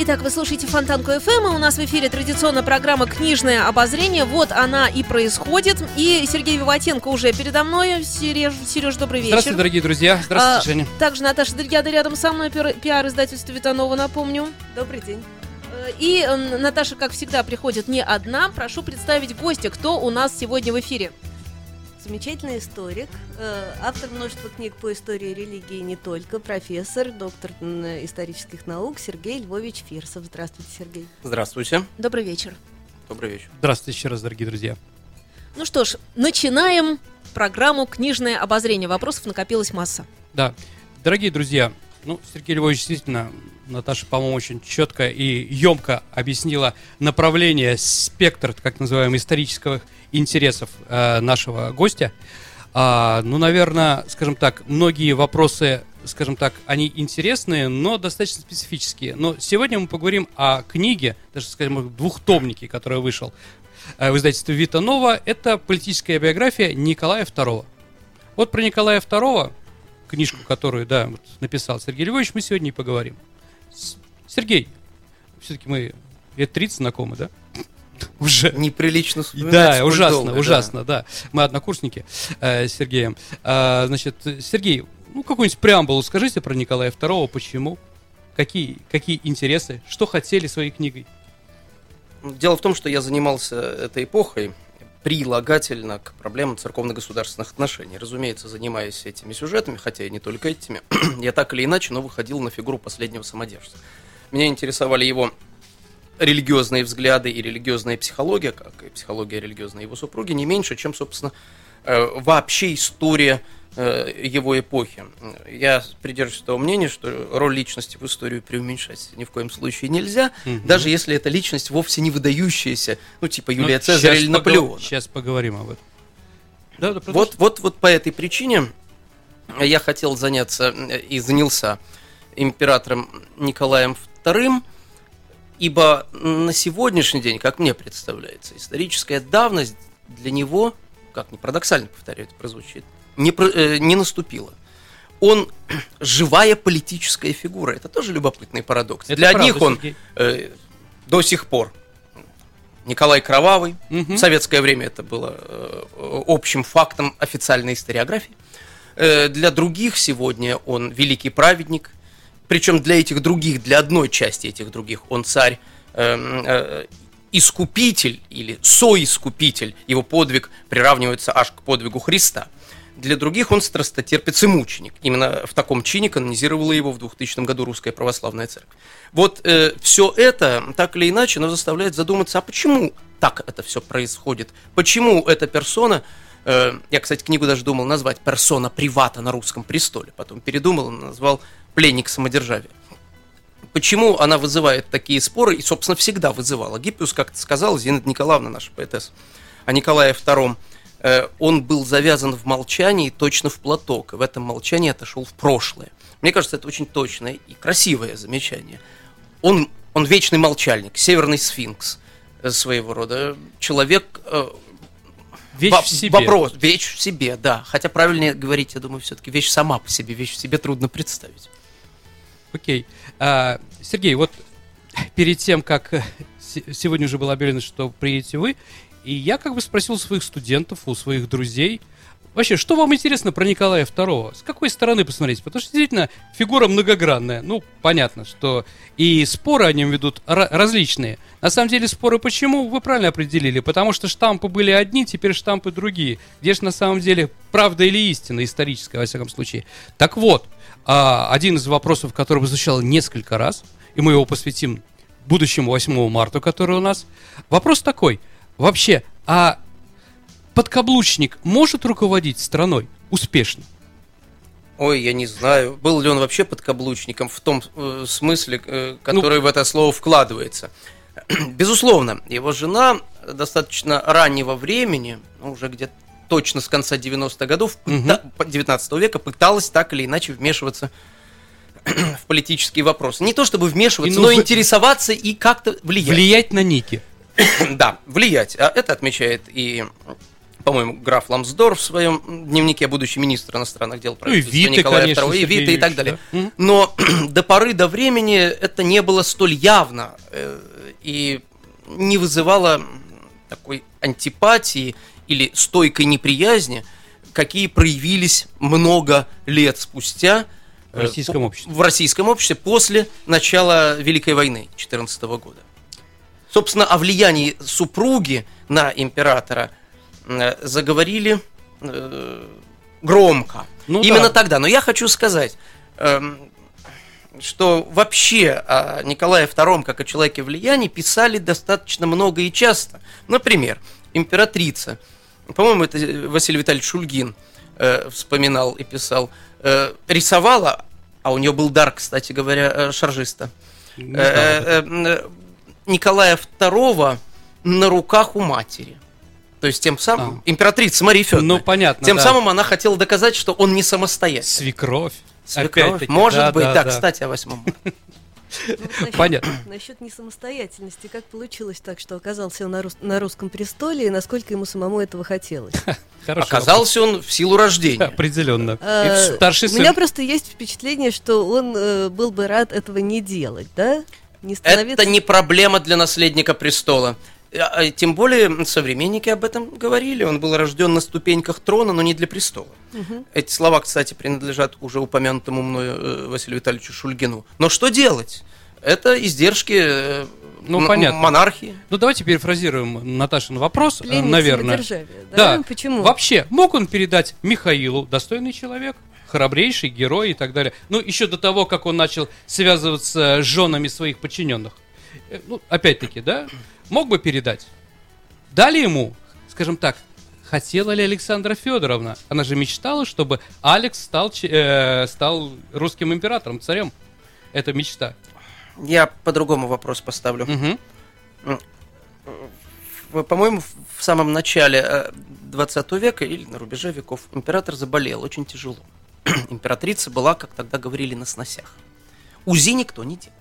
Итак, вы слушаете Фонтанку ФМ, и у нас в эфире традиционная программа «Книжное обозрение». Вот она и происходит. И Сергей Виватенко уже передо мной. Сереж, Сереж добрый вечер. Здравствуйте, дорогие друзья. Здравствуйте, А, Женя. Также Наташа Дельгяда рядом со мной, пиар- пиар-издательство Витанова, напомню. Добрый день. Э, И Наташа, как всегда, приходит не одна. Прошу представить гостя, кто у нас сегодня в эфире. Замечательный историк, э, автор множества книг по истории религии не только, профессор, доктор исторических наук Сергей Львович Фирсов. Здравствуйте, Сергей. Здравствуйте. Добрый вечер. Добрый вечер. Здравствуйте еще раз, дорогие друзья. Ну что ж, начинаем программу «Книжное обозрение». Вопросов накопилась масса. Да, дорогие друзья, ну, Сергей Львович действительно, Наташа, по-моему, очень четко и емко объяснила направление, спектр, так называемых исторических интересов э, нашего гостя. А, ну, наверное, скажем так, многие вопросы, скажем так, они интересные, но достаточно специфические. Но сегодня мы поговорим о книге, даже, скажем, двухтомнике, который вышел э, в издательстве Вита Нова. Это политическая биография Николая II. Вот про Николая II, книжку, которую, да, вот написал Сергей Львович, мы сегодня и поговорим. Сергей, все-таки мы лет 30 знакомы, да? Уже. Неприлично Да, ужасно, долго, да. ужасно, да. Мы однокурсники э, с Сергеем. А, значит, Сергей, ну какую-нибудь преамбулу скажите про Николая II, почему? Какие, какие интересы? Что хотели своей книгой? Дело в том, что я занимался этой эпохой прилагательно к проблемам церковно-государственных отношений. Разумеется, занимаясь этими сюжетами, хотя и не только этими, я так или иначе, но выходил на фигуру последнего самодержца. Меня интересовали его религиозные взгляды и религиозная психология, как и психология религиозной его супруги, не меньше, чем, собственно, э, вообще история э, его эпохи. Я придерживаюсь того мнения, что роль личности в историю преуменьшать ни в коем случае нельзя, Мгм. даже если эта личность вовсе не выдающаяся, ну, типа Юлия Ну, Цезаря щас или погов- Наполеона. Сейчас поговорим об этом. Да, да, Вот, вот, вот по этой причине я хотел заняться э, и занялся императором Николаем II, ибо на сегодняшний день, как мне представляется, историческая давность для него, как ни парадоксально, повторяю, это прозвучит, не, э, не наступила. Он живая политическая фигура. Это тоже любопытный парадокс. Это для правда, одних он э, до сих пор Николай Кровавый. Мгм. В советское время это было э, общим фактом официальной историографии. Э, для других сегодня он великий праведник. Причем для этих других, для одной части этих других, он царь, эм, э, искупитель или соискупитель. Его подвиг приравнивается аж к подвигу Христа. Для других он страстотерпец и мученик. Именно в таком чине канонизировала его в 2000 году Русская Православная Церковь. Вот все это, так или иначе, нас заставляет задуматься, а почему так это все происходит? Почему эта персона, э, я, кстати, книгу даже думал назвать «Персона привата на русском престоле», потом передумал и назвал «Пленник самодержавия». Почему она вызывает такие споры и, собственно, всегда вызывала? Гиппиус как-то сказал, Зинаида Николаевна, наша поэтесса, о Николае II, э, он был завязан в молчании точно в платок, и в этом молчании отошел в прошлое. Мне кажется, это очень точное и красивое замечание. Он, он вечный молчальник, северный сфинкс э, своего рода. Человек... э, Вещь в себе. Вопрос, вещь в себе, да. Хотя правильнее говорить, я думаю, все-таки вещь сама по себе, вещь в себе трудно представить. Окей. А, Сергей, вот перед тем, как э, се- сегодня уже было объявлено, что приедете вы, и я как бы спросил у своих студентов, у своих друзей, вообще, что вам интересно про Николая II? С какой стороны посмотреть? Потому что действительно фигура многогранная. Ну, понятно, что и споры о нем ведут ра- различные. На самом деле споры почему? Вы правильно определили. Потому что штампы были одни, теперь штампы другие. Где же на самом деле правда или истина историческая, во всяком случае. Так вот, а, один из вопросов, который звучал несколько раз, и мы его посвятим будущему 8 марта, который у нас. Вопрос такой. Вообще, а подкаблучник может руководить страной успешно? Ой, я не знаю, был ли он вообще подкаблучником в том э, смысле, э, который в это слово вкладывается. Безусловно, его жена достаточно раннего времени, ну, уже где-то точно с конца 90-х годов, пыта- 19 века, пыталась так или иначе вмешиваться в политические вопросы. Не то чтобы вмешиваться, И, ну, но в- интересоваться и как-то влиять. Влиять на ники. Да, влиять. А это отмечает и, по-моему, граф Ламсдорф в своем дневнике будущий министр иностранных дел правительства Вита, Николая конечно, II, и Вита и так далее. да. Но до поры до времени это не было столь явно э, и не вызывало такой антипатии или стойкой неприязни, какие проявились много лет спустя В э, российском по- обществе. в российском обществе после начала Великой войны 14 года. Собственно, о влиянии супруги на императора э, заговорили э, громко. Ну Именно да. тогда. Но я хочу сказать, эм, что вообще о Николае II, как о человеке влияния, писали достаточно много и часто. Например, императрица, по-моему, это Василий Витальевич Шульгин э, вспоминал и писал, э, рисовала, а у нее был дар, кстати говоря, э, шаржиста, э, э, э, Николая II на руках у матери. То есть тем самым императрица Мария Федоровна. Ну, понятно, Тем да. самым она хотела доказать, что он не самостоятельный. Свекровь. Свекровь. Опять-таки, Может да, быть, да, да, да. кстати, о 8 марта. Ну, Понятно. Насчет несамостоятельности, как получилось так, что оказался он на, рус- на русском престоле, и насколько ему самому этого хотелось? Оказался он в силу рождения. Определенно. Старший У меня просто есть впечатление, что он э, был бы рад этого не делать, да? Не становиться... Это не проблема для наследника престола. А, а, Тем более современники об этом говорили. Он был рожден на ступеньках трона, но не для престола. Эти слова, кстати, принадлежат уже упомянутому мною э, Василию Витальевичу Шульгину. Но что делать? Это издержки э, Ну, понятно. монархии. Ну, давайте перефразируем Наташин вопрос, э, Пленник наверное. самодержавия, да? Почему? Вообще, мог он передать Михаилу, достойный человек, храбрейший, герой и так далее. Ну, еще до того, как он начал связываться с женами своих подчиненных. Э, Ну, опять-таки, да, мог бы передать. Дали ему, скажем так, хотела ли Александра Федоровна? Она же мечтала, чтобы Алекс стал, э, стал русским императором, царем. Это мечта. Я по-другому вопрос поставлю. В- По-моему, в- самом начале э, 20 века или на рубеже веков император заболел очень тяжело. Императрица была, как тогда говорили, на сносях. УЗИ никто не делал.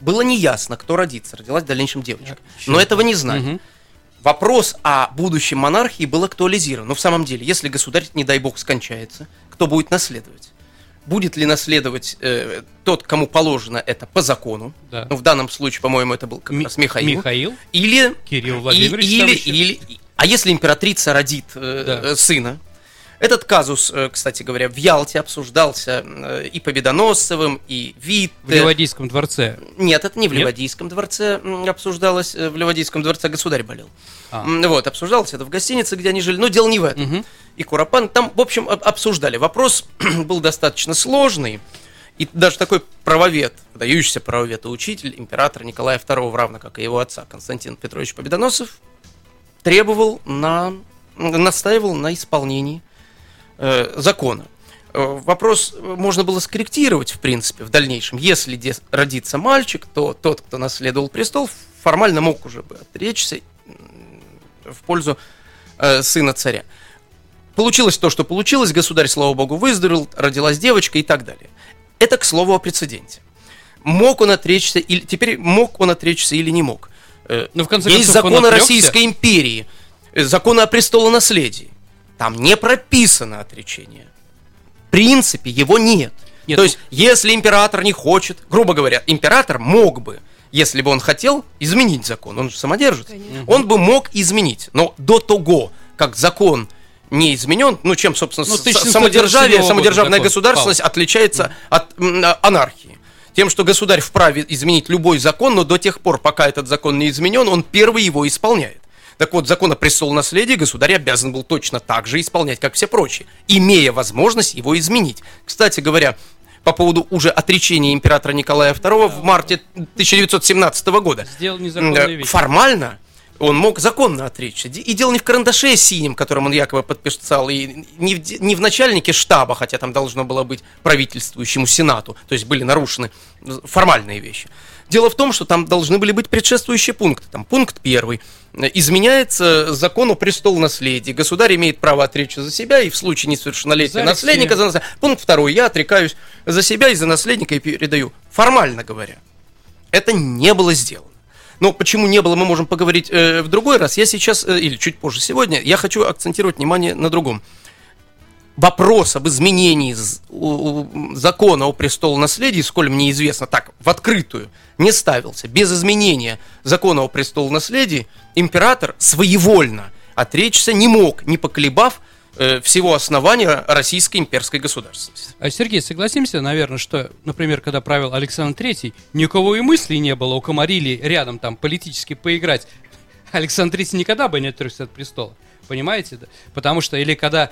Было неясно, кто родится. Родилась в дальнейшем девочка. Но этого не знали. Мгм. Вопрос о будущем монархии был актуализирован. Но в самом деле, если государь, не дай бог, скончается, кто будет наследовать? Будет ли наследовать э, тот, кому положено это по закону? Да. Ну, в данном случае, по-моему, это был как Ми- раз Михаил. Михаил. Или Кирилл и- Владимирович там или, или, а если императрица родит э, Да. э, сына? Этот казус, э, кстати говоря, в Ялте обсуждался э, и Победоносцевым, и Витте. В Ливадийском дворце. Нет, это не в Нет? Ливадийском дворце обсуждалось. э, В Ливадийском дворце государь болел. А. Вот, обсуждалось это в гостинице, где они жили. Но дело не в этом. Мгм. И Куропан там, в общем, об- обсуждали. Вопрос был достаточно сложный. И даже такой правовед, выдающийся правовед и учитель, император Николая II, равно как и его отца Константин Петрович Победоносов, требовал на, настаивал на исполнении э, закона. Э, Вопрос можно было скорректировать, в принципе, в дальнейшем. Если родится мальчик, то тот, кто наследовал престол, формально мог уже бы отречься в пользу э, сына царя. Получилось то, что получилось, государь, слава богу, выздоровел, родилась девочка и так далее. Это, к слову, о прецеденте. Мог он отречься, или теперь мог он отречься или не мог. Э, Ну, в конце Есть законы. Российской империи, законы о престолонаследии. Там не прописано отречение. В принципе, его нет. Нет, То ну- есть, если император не хочет, грубо говоря, император мог бы, если бы он хотел, изменить закон. Он же самодержец. Конечно. Он бы мог изменить. Но до того, как закон не изменен, ну чем, собственно, Ну, с- 1797 самодержавие, года самодержавная закон государственность отличается от м, а, анархии. Тем, что государь вправе изменить любой закон, но до тех пор, пока этот закон не изменен, он первый его исполняет. Так вот, закон о престолонаследии государь обязан был точно так же исполнять, как все прочие, имея возможность его изменить. Кстати говоря, по поводу уже отречения императора Николая II в марте 1917 года. Сделал незаконные Э, вещи. Формально Он мог законно отречься. И дело не в карандаше синем, которым он якобы подписал, и не в, не в начальнике штаба, хотя там должно было быть правительствующему Сенату. То есть были нарушены формальные вещи. Дело в том, что там должны были быть предшествующие пункты. Там пункт первый. Изменяется закон о престол наследия. Государь имеет право отречься за себя и в случае несовершеннолетия За наследника за нас- Пункт второй. Я отрекаюсь за себя и за наследника и передаю. Формально говоря, это не было сделано. Но почему не было, мы можем поговорить э, в другой раз. Я сейчас, э, или чуть позже сегодня, я хочу акцентировать внимание на другом. Вопрос об изменении закона о престолонаследии, сколь мне известно, так, в открытую, не ставился. Без изменения закона о престолонаследии император своевольно отречься не мог, не поколебав э, всего основания российской имперской государственности. А, Сергей, согласимся, наверное, что, например, когда правил Александр III, никого и мыслей не было у Комарили рядом там политически поиграть. Александр III никогда бы не отрекся от престола. Понимаете? Да? Потому что, или когда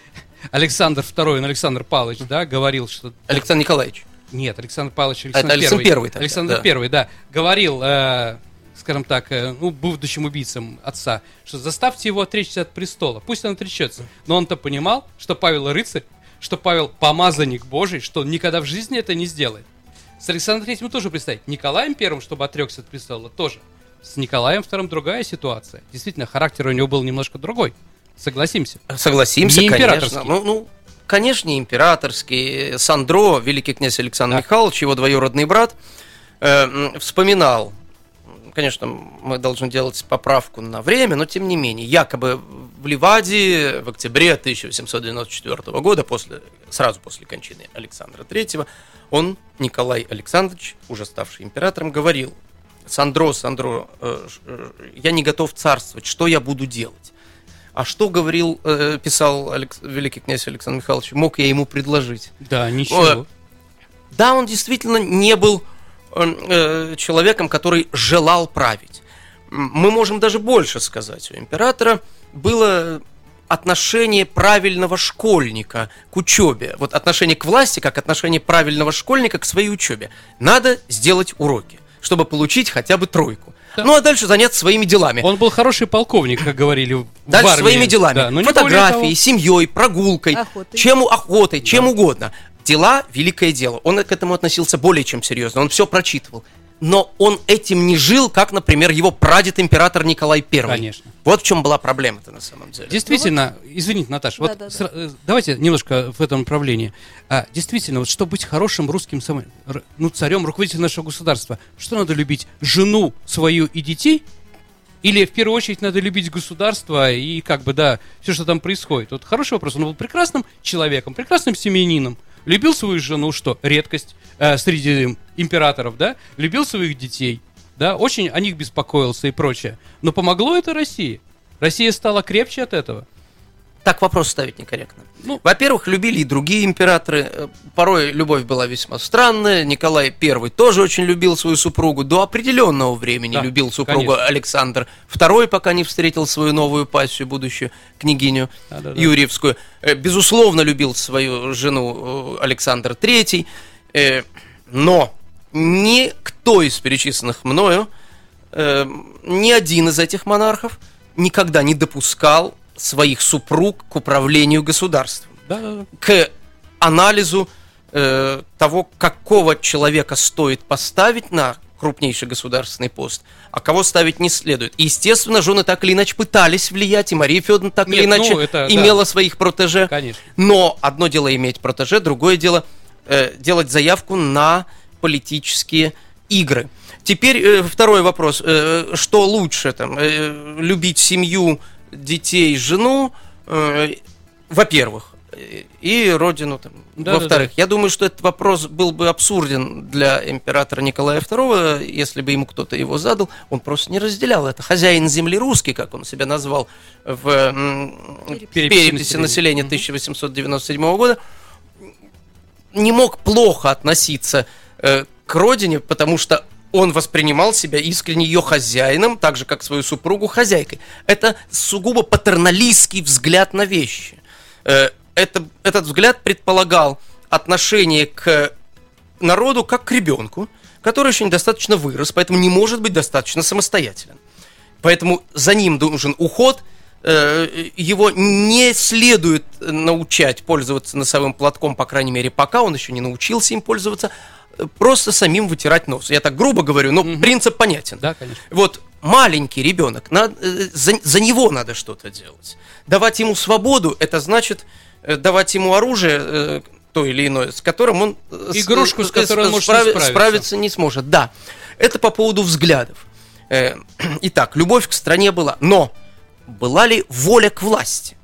Александр II, Александр Павлович, да, говорил, что... Александр Николаевич. Нет, Александр Павлович, Александр, Александр Первый. Первый тогда, Александр да. Первый, да. Говорил, э, скажем так, э, ну, будущим убийцам отца, что заставьте его отречься от престола. Пусть он отречется. Но он-то понимал, что Павел рыцарь, что Павел помазанник Божий, что он никогда в жизни это не сделает. С Александром Третьим тоже представить. Николаем Первым, чтобы отрекся от престола, тоже. С Николаем Вторым другая ситуация. Действительно, характер у него был немножко другой. Согласимся. Согласимся, Не конечно. Ну, ну, конечно, не императорский. Сандро, великий князь Александр Да. Михайлович, его двоюродный брат, э, вспоминал, конечно, мы должны делать поправку на время, но тем не менее, якобы в Ливаде в октябре 1894 года, после, сразу после кончины Александра III, он, Николай Александрович, уже ставший императором, говорил, Сандро, Сандро, э, э, я не готов царствовать, что я буду делать? А что говорил, э, писал Алекс- великий князь Александр Михайлович, мог я ему предложить? Да, ничего. Да, он действительно не был человеком, который желал править. Мы можем даже больше сказать. У императора было отношение правильного школьника к учебе. Вот отношение к власти, как отношение правильного школьника к своей учебе. Надо сделать уроки, чтобы получить хотя бы тройку. Да. Ну а дальше заняться своими делами. Он был хороший полковник, как говорили Дальше в армии. своими делами. Да, Фотографией, семьей, прогулкой, Охотой. чем охотой, чем угодно. Дела – великое дело. Он к этому относился более чем серьезно. Он все прочитывал. Но он этим не жил, как, например, его прадед император Николай I. Конечно. Вот в чем была проблема-то на самом деле. Действительно, извините, Наташа, вот Да-да-да. сра- э, давайте немножко в этом направлении. А, действительно, вот чтобы быть хорошим русским р- ну, царем, руководителем нашего государства, что надо любить? Жену свою и детей? Или в первую очередь надо любить государство и как бы, да, все, что там происходит? Вот хороший вопрос. Он был прекрасным человеком, прекрасным семьянином. Любил свою жену, что редкость э, среди императоров, да? Любил своих детей, да? Очень о них беспокоился и прочее. Но помогло это России? Россия стала крепче от этого? Так вопрос ставить некорректно. Ну. Во-первых, любили и другие императоры. Э, Порой любовь была весьма странная. Николай I тоже очень любил свою супругу. До определенного времени Да, любил супругу конечно. Александр II, пока не встретил свою новую пассию, будущую княгиню Да-да-да. Юрьевскую. Э, Безусловно, любил свою жену э, Александр III. Но никто из перечисленных мною, ни один из этих монархов никогда не допускал своих супруг к управлению государством, Да, да, да. к анализу э, того, какого человека стоит поставить на крупнейший государственный пост, а кого ставить не следует. И, естественно, жены так или иначе пытались влиять, и Мария Федоровна так или Нет, ну, иначе это да. имела своих протеже. Конечно. Но одно дело иметь протеже, другое дело э, делать заявку на политические игры. Теперь э, второй вопрос. Э, что лучше, там, э, любить семью, детей, жену, э, во-первых, и родину, там, Да, во-вторых. Я думаю, что этот вопрос был бы абсурден для императора Николая II, если бы ему кто-то его задал. Он просто не разделял это. Хозяин земли русский, как он себя назвал в Переписи переписи, населения. населения 1897 года, не мог плохо относиться э, к родине, потому что он воспринимал себя искренне ее хозяином, так же, как свою супругу хозяйкой. Это сугубо патерналистский взгляд на вещи. Э, это, этот взгляд предполагал отношение к народу как к ребенку, который еще недостаточно вырос, поэтому не может быть достаточно самостоятелен. Поэтому за ним нужен уход. Э, Его не следует научать пользоваться носовым платком, по крайней мере, пока он еще не научился им пользоваться. Просто самим вытирать нос. Я так грубо говорю, но принцип понятен. Да, конечно. Вот маленький ребенок, надо, э, за, за него надо что-то делать. Давать ему свободу, это значит э, давать ему оружие, э, то или иное, с которым он... Игрушку, с которой он может не справи- справиться. справиться не сможет. Да, это по поводу взглядов. Итак, любовь к стране была, но была ли воля к власти?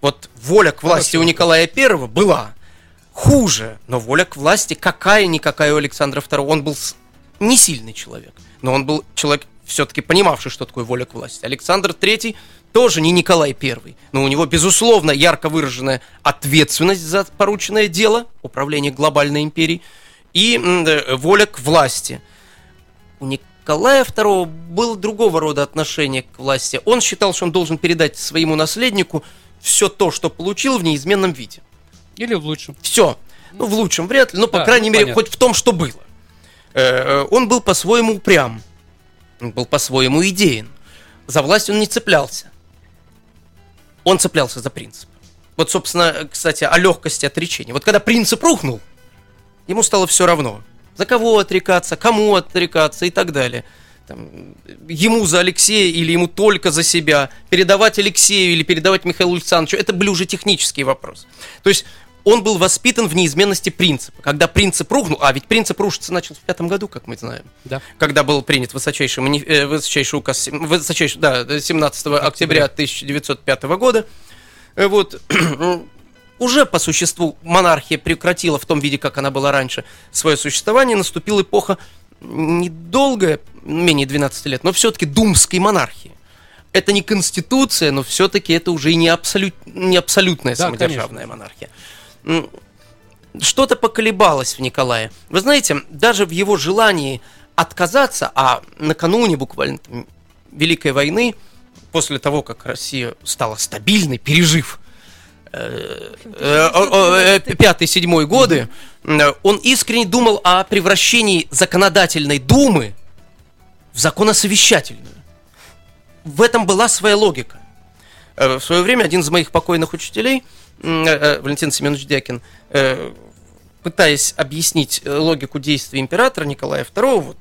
Вот воля к власти у Николая Первого была хуже, но воля к власти какая-никакая у Александра II. Он был не сильный человек, но он был человек, все-таки понимавший, что такое воля к власти. Александр III тоже не Николай I, но у него, безусловно, ярко выраженная ответственность за порученное дело, управление глобальной империей, и э, воля к власти. У Николая II было другого рода отношение к власти. Он считал, что он должен передать своему наследнику все то, что получил в неизменном виде. Или в лучшем. Все. Ну, в лучшем вряд ли, но, по Да, крайней ну, мере, понятно. хоть в том, что было. Э, э, Он был по-своему упрям. Он был по-своему идеен. За власть он не цеплялся. Он цеплялся за принцип. Вот, собственно, кстати, о легкости отречения. Вот когда принцип рухнул, ему стало все равно. За кого отрекаться, кому отрекаться и так далее. Там, ему за Алексея или ему только за себя. Передавать Алексею или передавать Михаилу Александровичу. Это были уже технические вопросы. То есть он был воспитан в неизменности принципа. Когда принцип рухнул, а ведь принцип рушиться начал в пятом году, как мы знаем Да. когда был принят высочайший, мани- э, высочайший указ, высочайший, да, 17 октября 1905 года, Э, вот, уже по существу монархия прекратила в том виде, как она была раньше, свое существование, наступила эпоха недолгая, менее 12 лет, но все-таки думской монархии. Это не конституция, но все-таки это уже и не, абсолют, не абсолютная Да, самодержавная монархия. Что-то поколебалось в Николае. Вы знаете, даже в его желании отказаться, а накануне буквально там, Великой войны, после того, как Россия стала стабильной, пережив э, э, э, пятый-седьмой годы, он искренне думал о превращении законодательной думы в законосовещательную. В этом была своя логика. В свое время один из моих покойных учителей, Валентин Семенович Дякин, э, пытаясь объяснить э, логику действий императора Николая II, вот,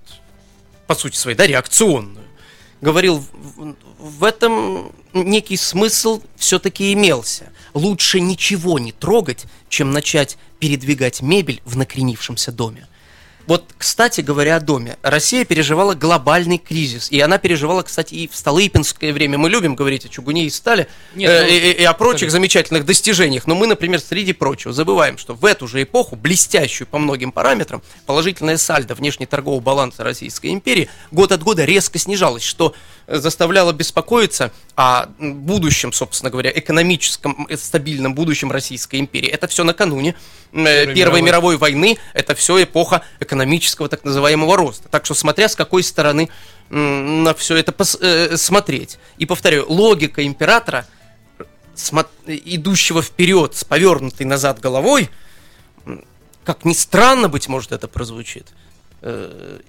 по сути своей, да, реакционную, говорил, в этом некий смысл все-таки имелся. Лучше ничего не трогать, чем начать передвигать мебель в накренившемся доме. Вот, кстати говоря, о доме. Россия переживала глобальный кризис. И она переживала, кстати, и в Столыпинское время. Мы любим говорить о чугуне и стали, Нет, э, ну, и, и- о прочих скажи. замечательных достижениях. Но мы, например, среди прочего, забываем, что в эту же эпоху, блестящую по многим параметрам, положительная сальдо внешнеторгового баланса Российской империи год от года резко снижалась, что э, заставляло беспокоиться о будущем, собственно говоря, экономическом, э, стабильном будущем Российской империи. Это все накануне э, Первой, мировой. мировой войны. Это все эпоха экономического так называемого роста. Так что смотря с какой стороны на все это э, смотреть. И повторяю, логика императора, идущего вперед с повернутой назад головой, как ни странно, быть может, это прозвучит, э,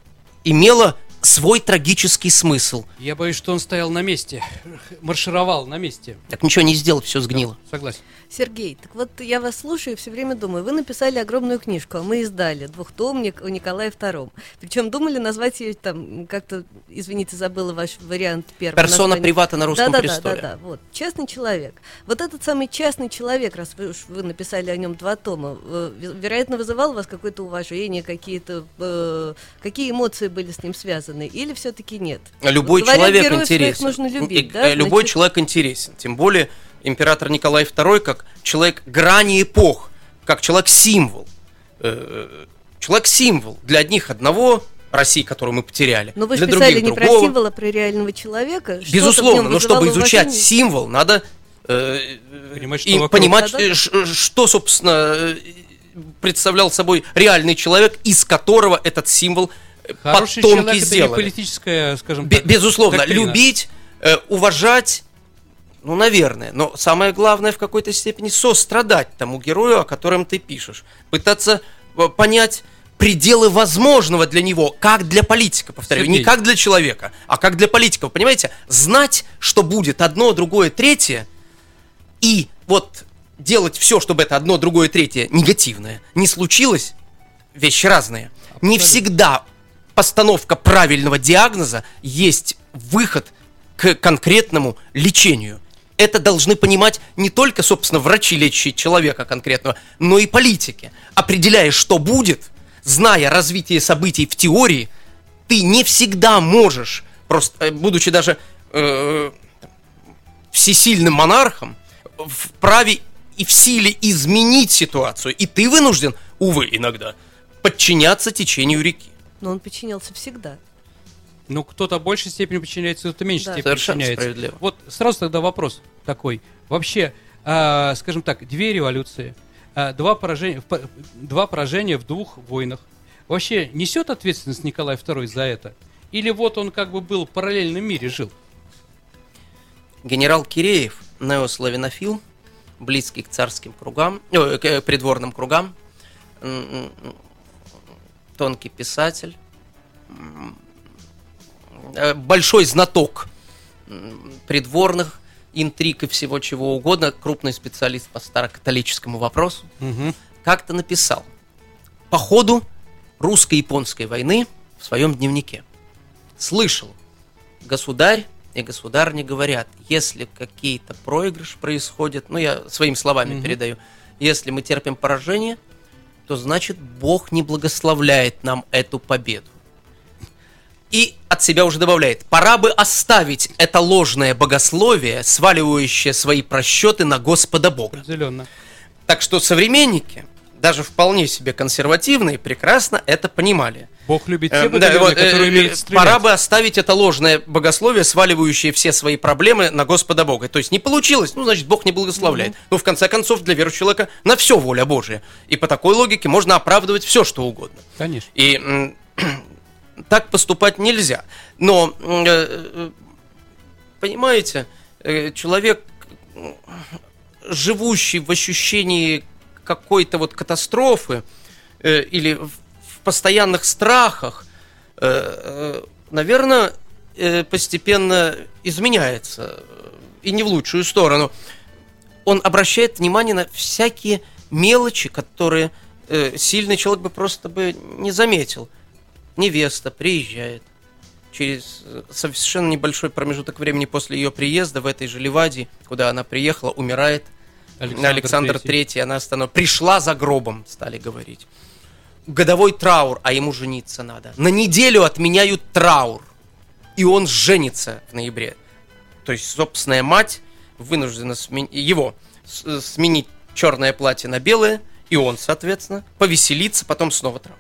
имела свой трагический смысл. Я боюсь, что он стоял на месте, маршировал на месте. Так ничего не сделал, все сгнило. Согласен. Сергей, так вот я вас слушаю и все время думаю, вы написали огромную книжку, а мы издали двухтомник о Николае II. Причем думали назвать ее там как-то, извините, забыла ваш вариант первый. Персона название. привата на русском да, да, престоле. Да, да, да, вот. Частный человек. Вот этот самый частный человек, раз вы, уж вы написали о нем два тома, э, ве- вероятно, вызывал у вас какое-то уважение, какие-то, э, какие эмоции были с ним связаны, или все-таки нет? Любой Говорят, человек героев своих интересен. нужно любить, И, да? э, Любой Значит, человек интересен. Тем более император Николай II как человек грани эпох, как человек-символ. Э, Человек-символ. Для одних одного России, которую мы потеряли. Но вы же для писали других не про другого. символ, а про реального человека. Что-то в Безусловно, но чтобы изучать уважение. символ, надо э, Понимать, что и вокруг. понимать, э, ш- что, собственно, э, представлял собой реальный человек, из которого этот символ э, Хороший потомки человек это не сделали. политическая, скажем так, безусловно, доктрина. любить, э, уважать, ну, наверное, но самое главное в какой-то степени сострадать тому герою, о котором ты пишешь. Пытаться э, понять, пределы возможного для него, как для политика, повторяю, не Сергей. как для человека, а как для политика. Понимаете? Знать, что будет одно, другое, третье, и вот делать все, чтобы это одно, другое, третье негативное не случилось, вещи разные. Не всегда постановка правильного диагноза есть выход к конкретному лечению. Это должны понимать не только, собственно, врачи, лечащие человека конкретного, но и политики. Определяя, что будет, зная развитие событий в теории, ты не всегда можешь, просто э, будучи даже э, всесильным монархом, вправе и в силе изменить ситуацию. И ты вынужден, увы, иногда, подчиняться течению реки. Но он подчинялся всегда. Ну, кто-то в большей степени подчиняется, кто-то в меньшей Да. степени Совершенно подчиняется. справедливо. Вот сразу тогда вопрос такой. Вообще, а, скажем так, две революции, а, два, поражения, в два поражения в двух войнах. Вообще, несет ответственность Николай II за это? Или вот он как бы был в параллельном мире, жил? Генерал Киреев, неославянофил, близкий к царским кругам, э, к э, придворным кругам, тонкий писатель, э, большой знаток придворных интриг и всего чего угодно, крупный специалист по старокатолическому вопросу, Мгм. как-то написал по ходу русско-японской войны в своем дневнике. Слышал, государь и государни говорят, если какие-то проигрыш происходит, ну я своими словами Мгм. передаю, если мы терпим поражение, то значит Бог не благословляет нам эту победу. И от себя уже добавляет, пора бы оставить это ложное богословие, сваливающее свои просчеты на Господа Бога. Определенно. Так что современники, даже вполне себе консервативные, прекрасно это понимали. Бог любит те да, батальоны, вот, э, которые э, умеют стрелять. Пора бы оставить это ложное богословие, сваливающее все свои проблемы на Господа Бога. То есть не получилось, ну, значит, Бог не благословляет. Ну, в конце концов, для верующего человека на все воля Божия. И по такой логике можно оправдывать все, что угодно. Конечно. И так поступать нельзя. Но, э, понимаете, человек, живущий в ощущении какой-то вот катастрофы э, или в, постоянных страхах, наверное, постепенно изменяется. э, И не в лучшую сторону. Он обращает внимание на всякие мелочи, которые э, сильный человек бы просто бы не заметил. Невеста приезжает. Через э, совершенно небольшой промежуток времени после ее приезда в этой же Ливадии, куда она приехала, умирает Александр, Александр, III. Она станов... пришла за гробом, стали говорить. Годовой траур, а ему жениться надо. На неделю отменяют траур. И он женится в ноябре. То есть собственная мать вынуждена смен- его с- сменить черное платье на белое, и он, соответственно, повеселиться, потом снова траур.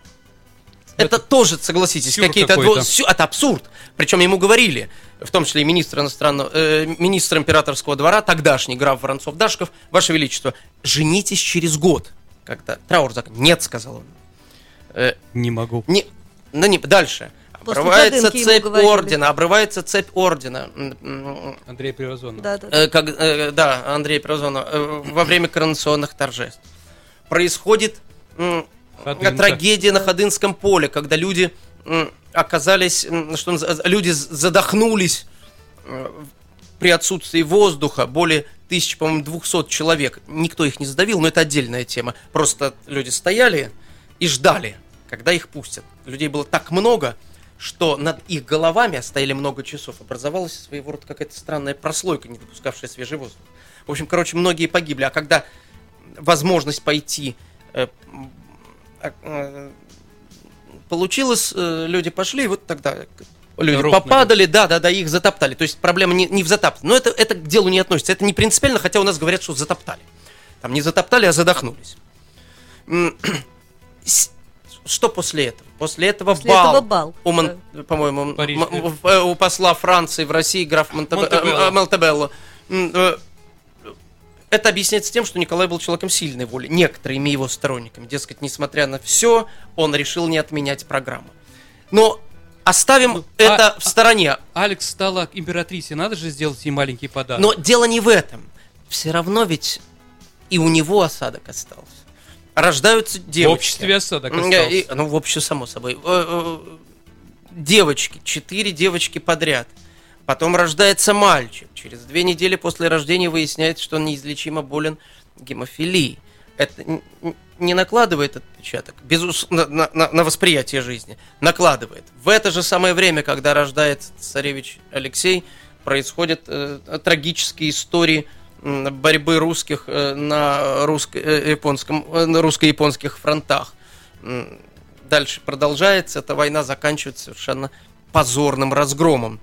Это, тоже, согласитесь, какие-то... дво- Это абсурд. Причем ему говорили, в том числе и министр иностранного, э, министр императорского двора, тогдашний граф Воронцов-Дашков, Ваше Величество, женитесь через год. Когда траур зак... Нет, сказал он. Э, Не могу. не, ну не, дальше. После Обрывается цепь ордена, обрывается цепь ордена. Андрей Привозонов. Да, да. э, как, э, да, Андрей Прозонов, э, во время коронационных торжеств. Происходит Ходынка. трагедия на Ходынском поле, когда люди оказались, что наз- люди задохнулись э, при отсутствии воздуха, более тысячи, по-моему, 200 человек. Никто их не задавил, но это отдельная тема. Просто люди стояли и ждали, когда их пустят. Людей было так много, что над их головами, а стояли много часов, образовалась своего рода какая-то странная прослойка, не допускавшая свежий воздух. В общем, короче, многие погибли. А когда возможность пойти э, а, э, получилось, э, люди пошли, и вот тогда люди Рухнули. попадали, да, да, да, их затоптали. То есть проблема не, не в затоптании. Но это, это к делу не относится. Это не принципиально, хотя у нас говорят, что затоптали. Там не затоптали, а задохнулись. Что после этого? После этого После бал. этого бал, У Мон- По-моему, Париж. м- м- в- э, у посла Франции в России граф Монтебе- Монтебелло. э, э, Монтебелло. Это объясняется тем, что Николай был человеком сильной воли, некоторыми его сторонниками. Дескать, несмотря на все, он решил не отменять программу. Но оставим Ну, это а- в стороне. Алекс стала императрицей, надо же сделать ей маленький подарок. Но дело не в этом. Все равно ведь и у него осадок остался. рождаются В девочки. обществе осадок остался. и- ну, в общем, само собой. Э, э, Девочки, четыре девочки подряд. Потом рождается мальчик. Через две недели после рождения выясняется, что он неизлечимо болен гемофилией. Это не накладывает отпечаток безус... на, на- на- восприятие жизни. Накладывает. В это же самое время, когда рождается царевич Алексей, происходят э, трагические истории борьбы русских э, на русско- э, э, на русско-японских фронтах. Дальше продолжается, эта война заканчивается совершенно позорным разгромом.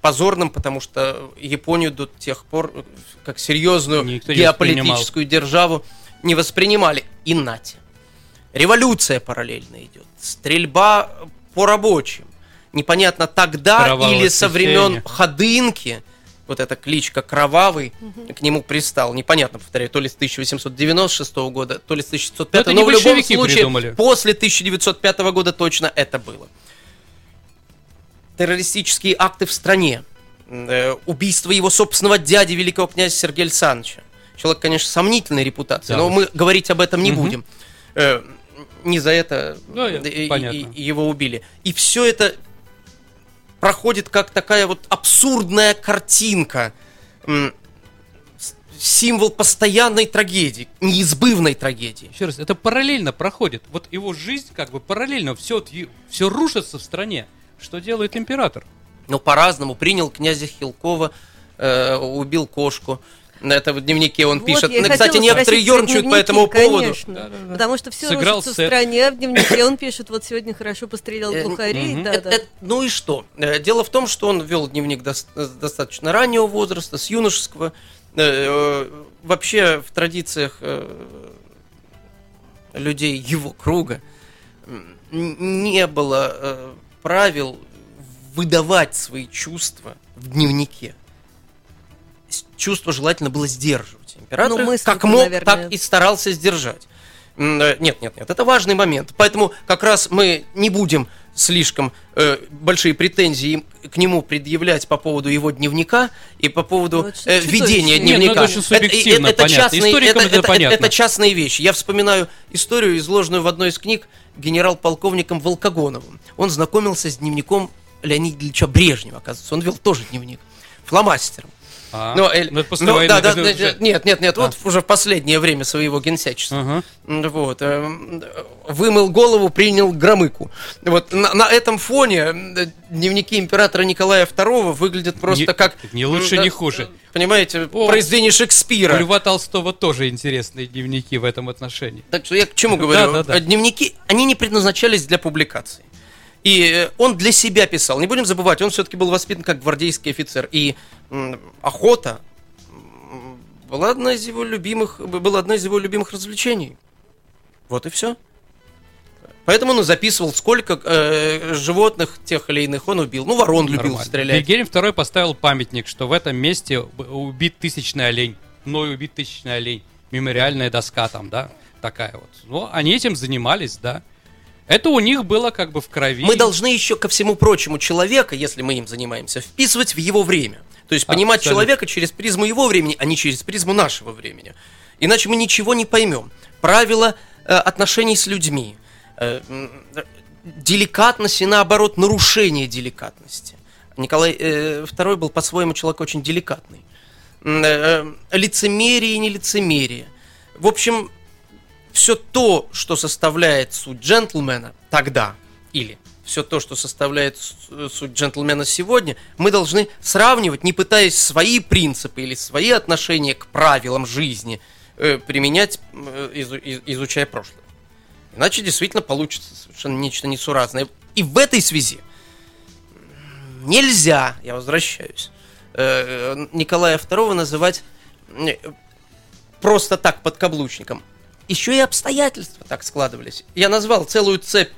Позорным, потому что Японию до тех пор э, как серьезную Никто не геополитическую державу не воспринимали. И нате. Революция параллельно идет. Стрельба по рабочим. Непонятно тогда Кровавое или со времен. Ходынки, вот эта кличка Кровавый, к нему пристал. Непонятно, повторяю, то ли с 1896 года, то ли с 1905, Ну, это но не в любом случае придумали. после 1905 года точно это было. Террористические акты в стране. Э, Убийство его собственного дяди, великого князя Сергея Александровича. Человек, конечно, сомнительной репутации, Да но мы говорить об этом не Мгм. будем. Э, Не за это Ну, я- и- и- понятно. и его убили. И все это проходит как такая вот абсурдная картинка. Символ постоянной трагедии, неизбывной трагедии. Еще раз, это параллельно проходит. Вот его жизнь как бы параллельно, все, все рушится в стране. Что делает император? Но по-разному. Принял князя Хилкова, э, убил кошку. На это в дневнике он Вот, пишет. я Ну, Кстати, некоторые ерничают по этому поводу. конечно. Да-да-да. Потому что все Сыграл рушится в сет. стране, а в дневнике он пишет, вот сегодня хорошо пострелял Э, глухарей, мгм. да, Это- да. это- ну и что? Э, Дело в том, что он вел дневник дос- с достаточно раннего возраста, с юношеского. Э, э, Вообще в традициях э, людей его круга не было э, правил выдавать свои чувства в дневнике. Чувство желательно было сдерживать. Император Ну, их мысли-то, как мог, наверное. так и старался сдержать. Э, Нет, нет, нет, это важный момент. Поэтому как раз мы не будем слишком э, большие претензии к нему предъявлять по поводу его дневника и по поводу Ну, это э, ведения Нет, дневника. это субъективно, понятно. частные, это, это понятно. это частные вещи. Я вспоминаю историю, изложенную в одной из книг генерал-полковником Волкогоновым. Он знакомился с дневником Леонида Ильича Брежнева, оказывается. Он вел тоже дневник. Фломастером. А, Ну, э, ну, это после ну, войны, да, да, нет, нет, нет, вот А. уже в последнее время своего генсячества. Ага. Вот, эм, вымыл голову, принял громыку. Вот на, на этом фоне м, дневники императора Николая II выглядят просто Не- как... не лучше, не э, хуже. Понимаете, О, произведение У Шекспира. Льва Толстого тоже интересные дневники в этом отношении. Так что я к чему говорю? Да, да, да. Э, Дневники, они не предназначались для публикации. И э, он для себя писал. Не будем забывать, он все-таки был воспитан как гвардейский офицер. И охота была одна из его любимых, была одна из его любимых развлечений. Вот и все. Поэтому он записывал, сколько э, животных тех или иных он убил. Ну, ворон любил Нормально. стрелять. Вильгельм II поставил памятник, что в этом месте убит тысячный олень. Мной убит тысячный олень. Мемориальная доска там, да, такая вот. Ну, они этим занимались, да. Это у них было как бы в крови. Мы должны еще ко всему прочему человека, если мы им занимаемся, вписывать в его время. То есть понимать Абсолютно. человека через призму его времени, а не через призму нашего времени. Иначе мы ничего не поймем. Правила э, отношений с людьми, э, э, деликатность и наоборот нарушение деликатности. Николай э, II был по-своему человек очень деликатный. Э, э, лицемерие и нелицемерие. В общем, все то, что составляет суть джентльмена тогда, или все то, что составляет э, суть джентльмена сегодня, мы должны сравнивать, не пытаясь свои принципы или свои отношения к правилам жизни э, применять, э, изу- из- изучая прошлое. Иначе действительно получится совершенно нечто несуразное. И в этой связи нельзя, я возвращаюсь, Николая II называть просто так подкаблучником. Еще и обстоятельства так складывались. Я назвал целую цепь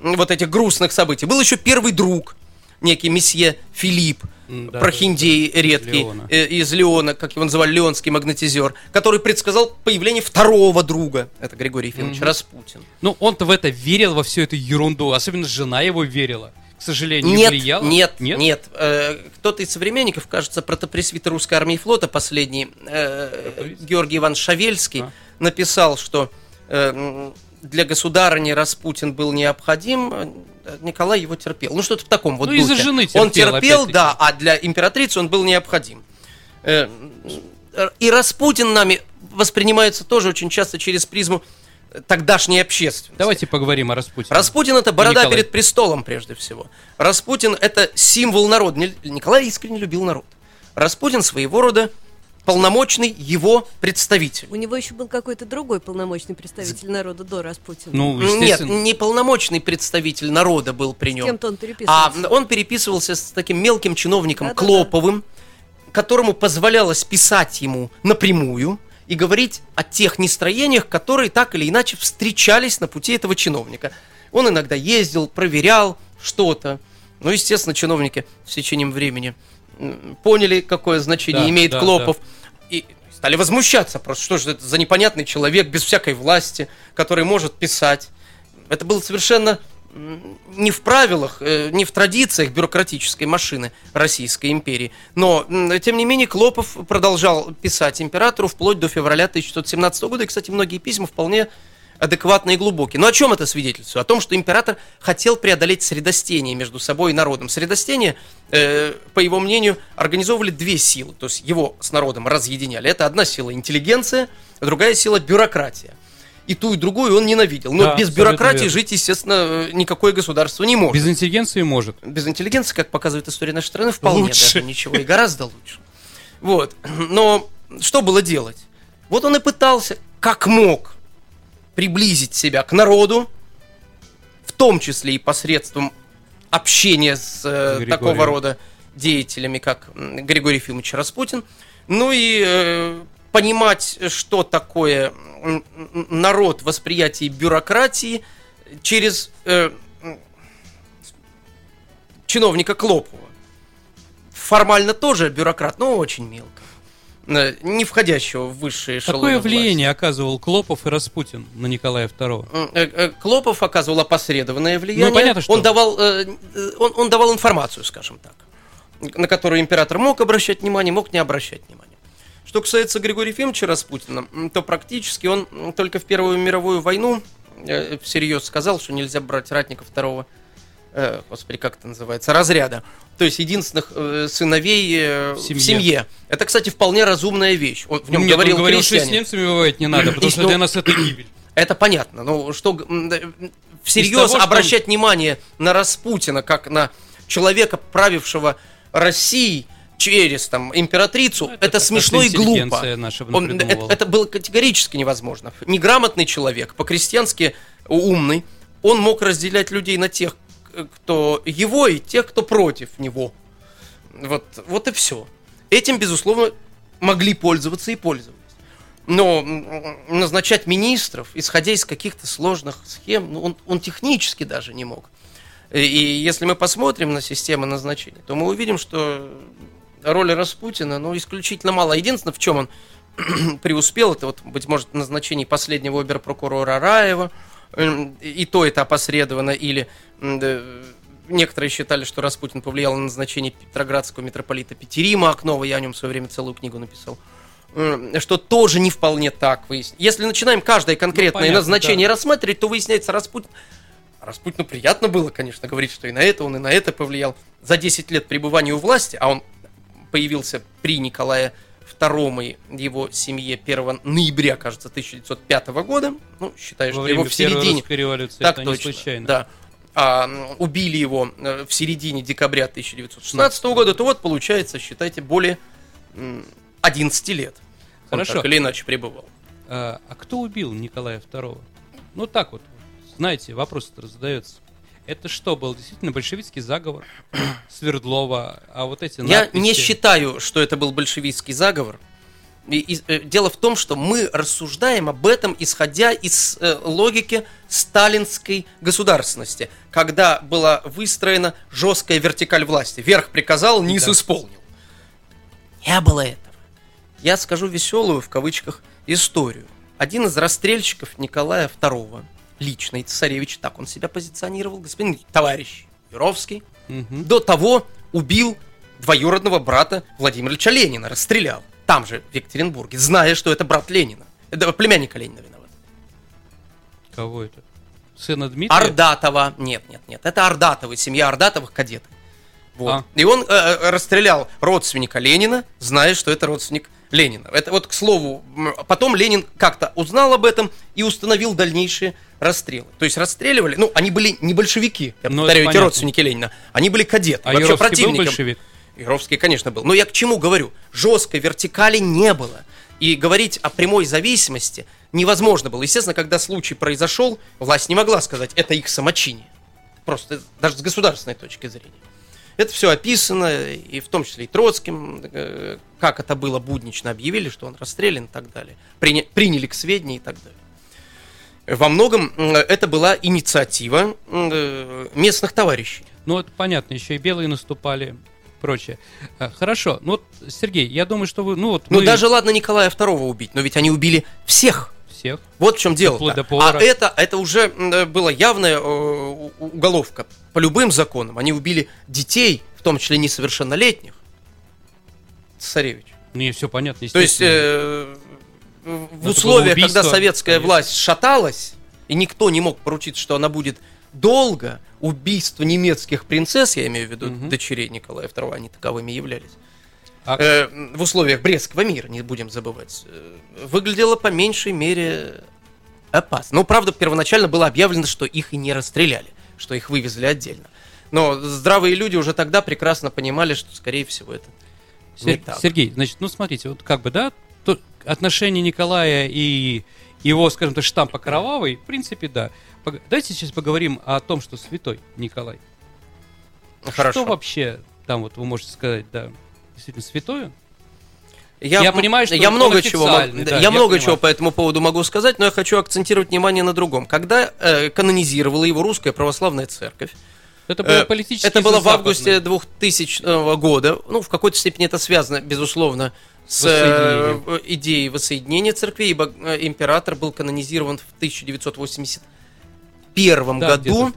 вот этих грустных событий. Был еще первый друг, некий месье Филипп, да, прохиндей да, редкий, Леона. э, из Леона, как его называли, леонский магнетизер, который предсказал появление второго друга. Это Григорий Ефимович Мгм. Распутин. Ну, он-то в это верил, во всю эту ерунду. Особенно жена его верила. К сожалению, Нет, влияла. нет, нет. нет. Э, Кто-то из современников, кажется, протопресвитер русской армии и флота последний, э? Георгий Иван Шавельский, А. написал, что э, для государыни Распутин был необходим, Николай его терпел. Ну, что-то в таком вот Ну, из-за жены Он терпел, терпел, опять-таки. да, а для императрицы он был необходим. Э, И Распутин нами воспринимается тоже очень часто через призму тогдашней общественности. Давайте поговорим о Распутине. Распутин это борода Николай. перед престолом прежде всего. Распутин это символ народа. Ни- Николай искренне любил народ. Распутин своего рода полномочный его представитель. У него еще был какой-то другой полномочный представитель народа до Распутина. Ну, Нет, не полномочный представитель народа был при С нем. кем-то он А переписывался. он переписывался с таким мелким чиновником Да-да-да. Клоповым, которому позволялось писать ему напрямую и говорить о тех нестроениях, которые так или иначе встречались на пути этого чиновника. Он иногда ездил, проверял что-то. Ну, естественно, чиновники с течением времени поняли, какое значение Да, имеет да, Клопов. И стали возмущаться просто, что же это за непонятный человек без всякой власти, который может писать. Это было совершенно не в правилах, э, не в традициях бюрократической машины Российской империи. Но, тем не менее, Клопов продолжал писать императору вплоть до февраля 1617 года. И, кстати, многие письма вполне адекватные и глубокие. Но о чем это свидетельствует? О том, что император хотел преодолеть средостение между собой и народом. Средостение, э, по его мнению, организовывали две силы. То есть его с народом разъединяли. Это одна сила интеллигенция, другая сила бюрократия. И ту, и другую он ненавидел. Но Да, без бюрократии верно. жить, естественно, никакое государство не может. Без интеллигенции может. Без интеллигенции, как показывает история нашей страны, вполне Лучше. даже ничего, и гораздо лучше. Вот. Но что было делать? Вот он и пытался, как мог, приблизить себя к народу, в том числе и посредством общения с э, такого рода деятелями, как Григорий Ефимович Распутин, ну и э, понимать, что такое народ восприятие бюрократии через э, чиновника Клопова. Формально тоже бюрократ, но очень мелко. Э, Не входящего в высшие эшелоны Какое власти. влияние оказывал Клопов и Распутин на Николая II? Э, э, Клопов оказывал опосредованное влияние. Ну, понятно, что. Он давал, он, он давал информацию, скажем так, на которую император мог обращать внимание, мог не обращать внимания. Что касается Григория Ефимовича Распутина, то практически он только в Первую мировую войну э, всерьез сказал, что нельзя брать ратника второго, э, господи, как это называется, разряда. То есть единственных э, сыновей э, В в, семье. семье. Это, кстати, вполне разумная вещь. Он в нем Нет, он говорил, говорил, что с немцами воевать не надо, потому И что ну- для нас это гибель. Это понятно. Ну, что всерьез того, что обращать внимание на Распутина, как на человека, правившего Россией через там императрицу, Ну, это, это смешно и глупо. Он- это, это было категорически невозможно. Неграмотный человек, по-крестьянски умный, он мог разделять людей на тех, к- кто его, и тех, кто против него. Вот, вот и все. Этим, безусловно, могли пользоваться и пользовались. Но назначать министров, исходя из каких-то сложных схем, ну, он, он технически даже не мог. И, и если мы посмотрим на систему назначения, то мы увидим, что роль Распутина, ну, исключительно мало. Единственное, в чем он преуспел, это вот, быть может, назначение последнего оберпрокурора Раева, М, и то это опосредованно, или некоторые считали, что Распутин повлиял на назначение петроградского митрополита Петерима Окнова, я о нем в свое время целую книгу написал, М, что тоже не вполне так выяснить. Если начинаем каждое конкретное понятно, назначение да. рассматривать, то выясняется Распутин. Распутину приятно было, конечно, говорить, что и на это он, и на это повлиял. За 10 лет пребывания у власти, а он появился при Николае II и его семье 1 ноября, кажется, 1905 года. Ну, считаю, Во что его в середине... революции Так это точно, не случайно. да. А, убили его э, в середине декабря 1916 года, то вот получается, считайте, более м, 11 лет. Он Хорошо. так или иначе пребывал. А, а кто убил Николая II? Ну так вот, знаете, вопрос-то задается. Это что, был действительно большевистский заговор Свердлова, а вот эти Я надписи... не считаю, что это был большевистский заговор. И- и, э, дело в том, что мы рассуждаем об этом, исходя из э, логики сталинской государственности, когда была выстроена жесткая вертикаль власти. Верх приказал, низ Да. исполнил. Не было этого. Я скажу веселую, в кавычках, историю. Один из расстрельщиков Николая II, личный царевич, так он себя позиционировал, господин товарищ Юровский, Мгм. до того убил двоюродного брата Владимира Ильича Ленина, расстрелял. Там же, в Екатеринбурге, зная, что это брат Ленина. Это племянника Ленина виноват. Кого это? Сына Дмитрия? Ордатова. Нет, нет, нет. Это Ордатовы, семья Ордатовых кадеты. Вот. А. И он э, э, расстрелял родственника Ленина, зная, что это родственник Ленина. Это вот, к слову, потом Ленин как-то узнал об этом и установил дальнейшие расстрелы. То есть расстреливали, ну, они были не большевики, я Ну, это повторяю, эти родственники Ленина, они были кадеты, А вообще Яровский был противником. большевик? Яровский, конечно, был. Но я к чему говорю? Жесткой вертикали не было. И говорить о прямой зависимости невозможно было. Естественно, когда случай произошел, власть не могла сказать, это их самочиние. Просто даже с государственной точки зрения. Это все описано, и в том числе и Троцким, э, как это было буднично объявили, что он расстрелян и так далее. Приня- приняли к сведению и так далее. Во многом это была инициатива э, местных товарищей. Ну, это понятно, еще и белые наступали, прочее. А, Хорошо, ну вот, Сергей, я думаю, что вы, ну вот Ну мы даже ладно Николая II убить, но ведь они убили всех. Всех, Вот в чем дело. А это, это уже э, была явная э, уголовка. По любым законам. Они убили детей, в том числе несовершеннолетних. Царевич. мне все понятно, То есть э, в Но условиях, когда советская конечно. власть шаталась, и никто не мог поручиться, что она будет долго, убийство немецких принцесс, я имею в виду Мгм. дочерей Николая II, они таковыми являлись, А- э, в условиях Брестского мира, не будем забывать, э, выглядело по меньшей мере опасно. Ну, правда, первоначально было объявлено, что их и не расстреляли, что их вывезли отдельно. Но здравые люди уже тогда прекрасно понимали, что, скорее всего, это не Сер- так. Сергей, значит, ну смотрите, вот как бы, да, то отношения Николая и его, скажем так, штампа кровавый, в принципе, да. Давайте сейчас поговорим о том, что святой Николай. Хорошо. Что вообще там вот вы можете сказать, да, действительно святое? Я, Я понимаю, что я много чего, да, я я много понимаю. чего по этому поводу могу сказать, но я хочу акцентировать внимание на другом. Когда э, канонизировала его русская православная церковь, Это было э, политически это было в августе 2000 года, ну в какой-то степени это связано, безусловно, с э, идеей воссоединения церквей, ибо э, император был канонизирован в 1981 Да, году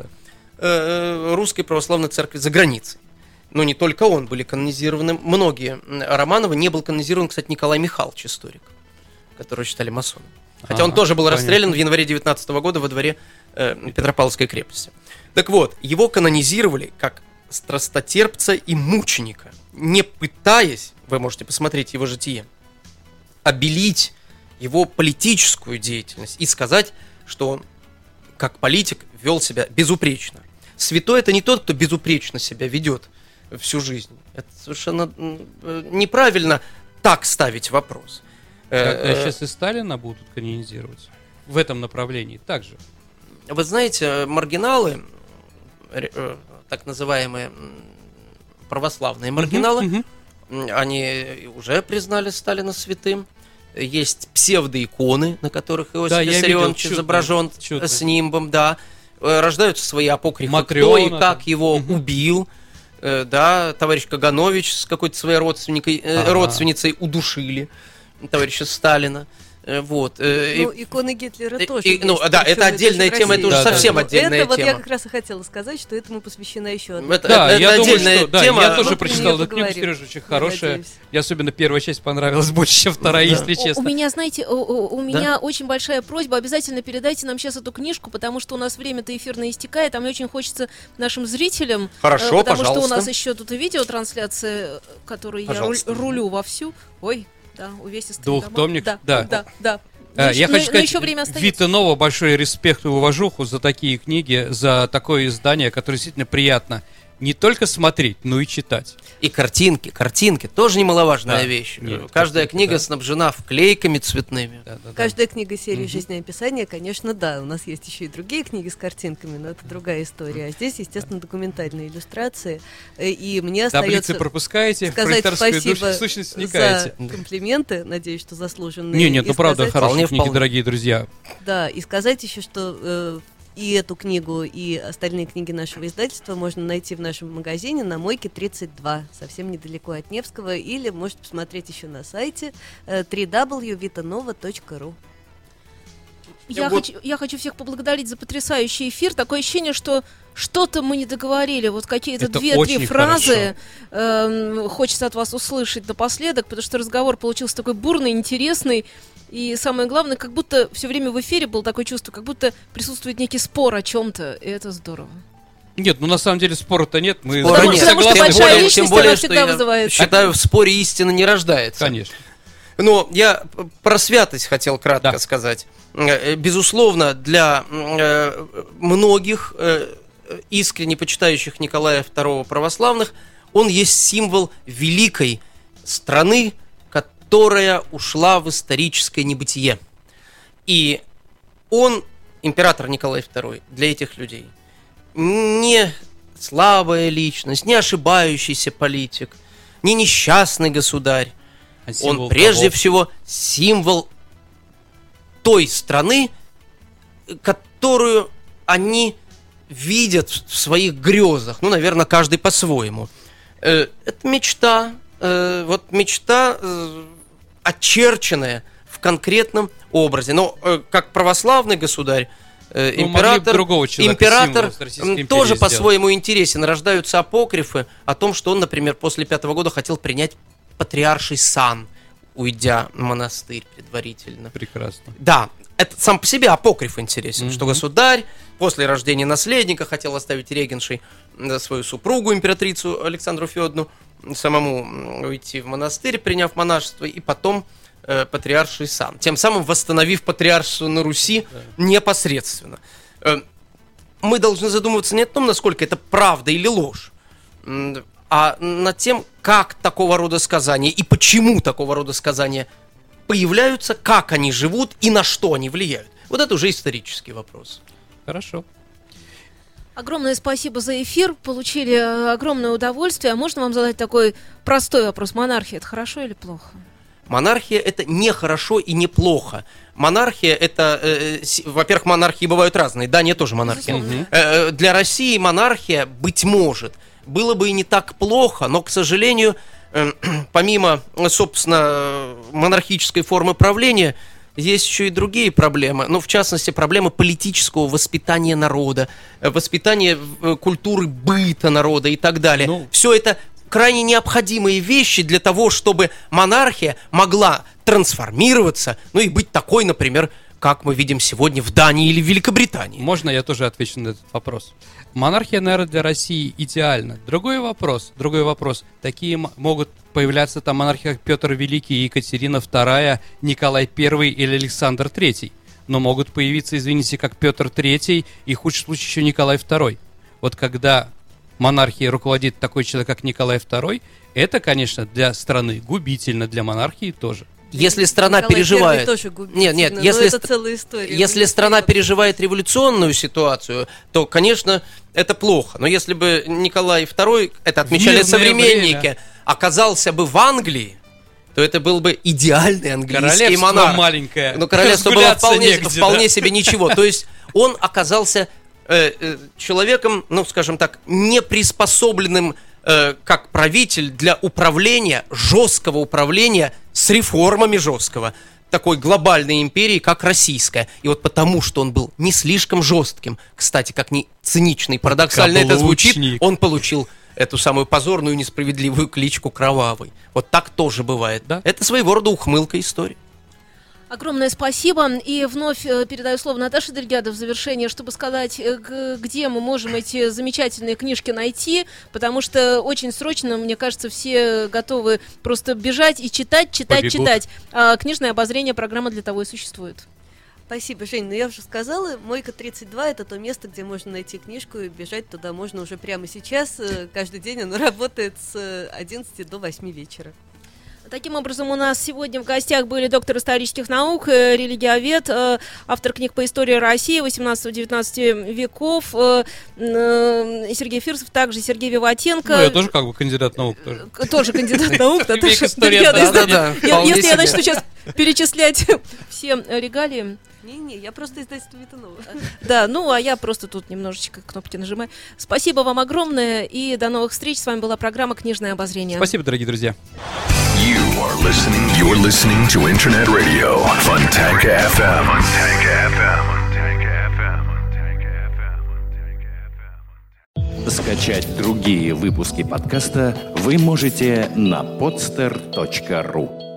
русской православной церкви за границей. Но не только он были канонизированы, многие. Романовы не был канонизирован, кстати, Николай Михайлович, историк, которого считали масоном. Хотя он Ага, тоже был понятно. расстрелян в январе 19 года во дворе э, Петропавловской крепости. Так вот, его канонизировали как страстотерпца и мученика, не пытаясь, вы можете посмотреть его житие, обелить его политическую деятельность и сказать, что он как политик вел себя безупречно. Святой это не тот, кто безупречно себя ведет всю жизнь. Это совершенно э, неправильно так ставить вопрос. Э, э, сейчас и Сталина будут канонизировать в этом направлении также. Вы знаете, э, маргиналы, э, так называемые православные маргиналы, они уже признали Сталина святым. Есть псевдоиконы, на которых Иосиф Да, видел, Виссарионович изображен чудно. с нимбом, да. Э, Рождаются свои апокрифы, кто Матриона и как там. его Мгм. убил. Э, Да, товарищ Каганович с какой-то своей родственникой, э, Ага. родственницей удушили товарища Сталина. Э, Вот. э, и- Ну, иконы Гитлера и- тоже. и- есть, ну, да, это отдельная тема, это уже совсем Ну, отдельная это вот я тема. как раз и хотела сказать, что этому посвящена еще одна. Это, Да, это я думаю, отдельная что да, тема. я тоже прочитал эту книгу. Сережа, очень Я хорошая. надеюсь. И особенно первая часть понравилась больше, чем вторая, если У- честно. У меня, знаете, у, у- у меня очень большая просьба. Обязательно передайте нам сейчас эту книжку, потому что у нас время-то эфирное истекает, а мне очень хочется нашим зрителям. Хорошо, э, потому что у пожалуйста. нас еще тут и видеотрансляция, э, которую я руль- Пожалуйста. рулю вовсю. Ой, да, увесистый Двухтомник, дома. да. Да, да, да. А, Но Я еще- хочу но сказать, еще время остается. Вита Нова, большой респект и уважуху за такие книги, за такое издание, которое действительно приятно не только смотреть, но и читать. И картинки, картинки тоже немаловажная Да. вещь. Нет, Каждая картинки, книга да. снабжена вклейками цветными. Да, да, да. Каждая книга серии Мгм. жизнеописания, конечно, да. У нас есть еще и другие книги с картинками, но это другая история. А здесь, естественно, документальные иллюстрации. Э, И мне Таблицы остается пропускаете, в сказать спасибо сущность за вникаете. комплименты, надеюсь, что заслуженные. Не, нет, И ну правда, сказать- хорошие книги, вполне. дорогие друзья. Да, и сказать еще, что э, и эту книгу, и остальные книги нашего издательства можно найти в нашем магазине на Мойке 32, совсем недалеко от Невского, или можете посмотреть еще на сайте э, www.vitanova.ru. Я, Вот. хочу, я хочу всех поблагодарить за потрясающий эфир. Такое ощущение, что что-то мы не договорили. Вот какие-то две-три фразы эм, хочется от вас услышать напоследок, потому что разговор получился такой бурный, интересный. И самое главное, как будто все время в эфире было такое чувство, как будто присутствует некий спор о чем-то, и это здорово. Нет, ну на самом деле спора-то нет. Мы Спора Потому, нет. потому что Тем большая более- личность, тем более, она что всегда я вызывает. Считаю, в споре истина не рождается. Конечно. Но я про святость хотел кратко Да. сказать. Э, Безусловно, для э, многих э, искренне почитающих Николая II православных, он есть символ великой страны, которая ушла в историческое небытие. И он, император Николай II, для этих людей не слабая личность, не ошибающийся политик, не несчастный государь, А он прежде кого? всего символ той страны, которую они видят в своих грезах. Ну, наверное, каждый по-своему. Э, Это мечта, э, вот мечта, очерченная в конкретном образе. Но э, как православный государь, э, Ну, император, другого человека император тоже по-своему интересен. Рождаются апокрифы о том, что он, например, после пятого года хотел принять патриарший сан, уйдя в монастырь предварительно. Прекрасно. Да, это сам по себе апокриф интересен, Мгм. что государь после рождения наследника хотел оставить регеншей свою супругу, императрицу Александру Федоровну, самому уйти в монастырь, приняв монашество, и потом э, патриарший сан, тем самым восстановив патриаршество на Руси непосредственно. Э, мы должны задумываться не о том, насколько это правда или ложь, а над тем, как такого рода сказания и почему такого рода сказания появляются, как они живут и на что они влияют. Вот это уже исторический вопрос. Хорошо. Огромное спасибо за эфир. Получили э, огромное удовольствие. А можно вам задать такой простой вопрос? Монархия это хорошо или плохо? Монархия это не хорошо и не плохо. Монархия это, э, с- во-первых, монархии бывают разные. Да, не тоже монархия. Безусловно. Э, э, Для России монархия, быть может, было бы и не так плохо, но, к сожалению, э, помимо, э, собственно, э, монархической формы правления, есть еще и другие проблемы. Ну, в частности, проблемы политического воспитания народа, э, воспитания э, культуры быта народа и так далее. Ну. Все это крайне необходимые вещи для того, чтобы монархия могла трансформироваться, ну и быть такой, например, как мы видим сегодня в Дании или в Великобритании. Можно я тоже отвечу на этот вопрос? Монархия, наверное, для России идеальна. Другой вопрос, другой вопрос. Такие могут появляться там монархии, как Петр Великий, Екатерина II, Николай I или Александр III. Но могут появиться, извините, как Петр III и, в худшем случае, еще Николай II. Вот когда монархией руководит такой человек, как Николай II, это, конечно, для страны губительно, для монархии тоже. Если страна Николай переживает... Тоже Нет, нет, но если, это целая история. если не страна переживает революционную ситуацию, то, конечно, это плохо. Но если бы Николай II, это отмечали современники, время. оказался бы в Англии, то это был бы идеальный английский Королевство монарх. маленькое. Ну, королевство было вполне, негде, вполне да. себе ничего. То есть он оказался э, э, человеком, ну, скажем так, неприспособленным э, как правитель для управления, жесткого управления с реформами жесткого такой глобальной империи, как российская. И вот потому, что он был не слишком жестким, кстати, как ни цинично и парадоксально это звучит, Каблучник. он получил эту самую позорную несправедливую кличку Кровавый. Вот так тоже бывает. Да. Это своего рода ухмылка истории. Огромное спасибо. И вновь э, передаю слово Наташе Дельгядо в завершение, чтобы сказать, э, где мы можем эти замечательные книжки найти, потому что очень срочно, мне кажется, все готовы просто бежать и читать, читать, Побегут. читать. А книжное обозрение программа для того и существует. Спасибо, Жень. Ну, я уже сказала, Мойка 32 это то место, где можно найти книжку и бежать туда можно уже прямо сейчас. Э, Каждый день оно работает с э, 11 до 8 вечера. Таким образом, у нас сегодня в гостях были доктор исторических наук, э, религиовед, э, автор книг по истории России 18-19 веков, э, Сергей Фирсов, также Сергей Виватенко. Ну, я тоже как бы кандидат наук тоже. Тоже кандидат наук, Если я начну сейчас перечислять все регалии, не-не, я просто издательство Витанова. Да, ну а я просто тут немножечко кнопки нажимаю. Спасибо вам огромное и до новых встреч. С вами была программа «Книжное обозрение». Спасибо, дорогие друзья. You are listening, you're listening to Internet Radio, Fontanka FM. Fontanka FM. Скачать другие выпуски подкаста вы можете на podster.ru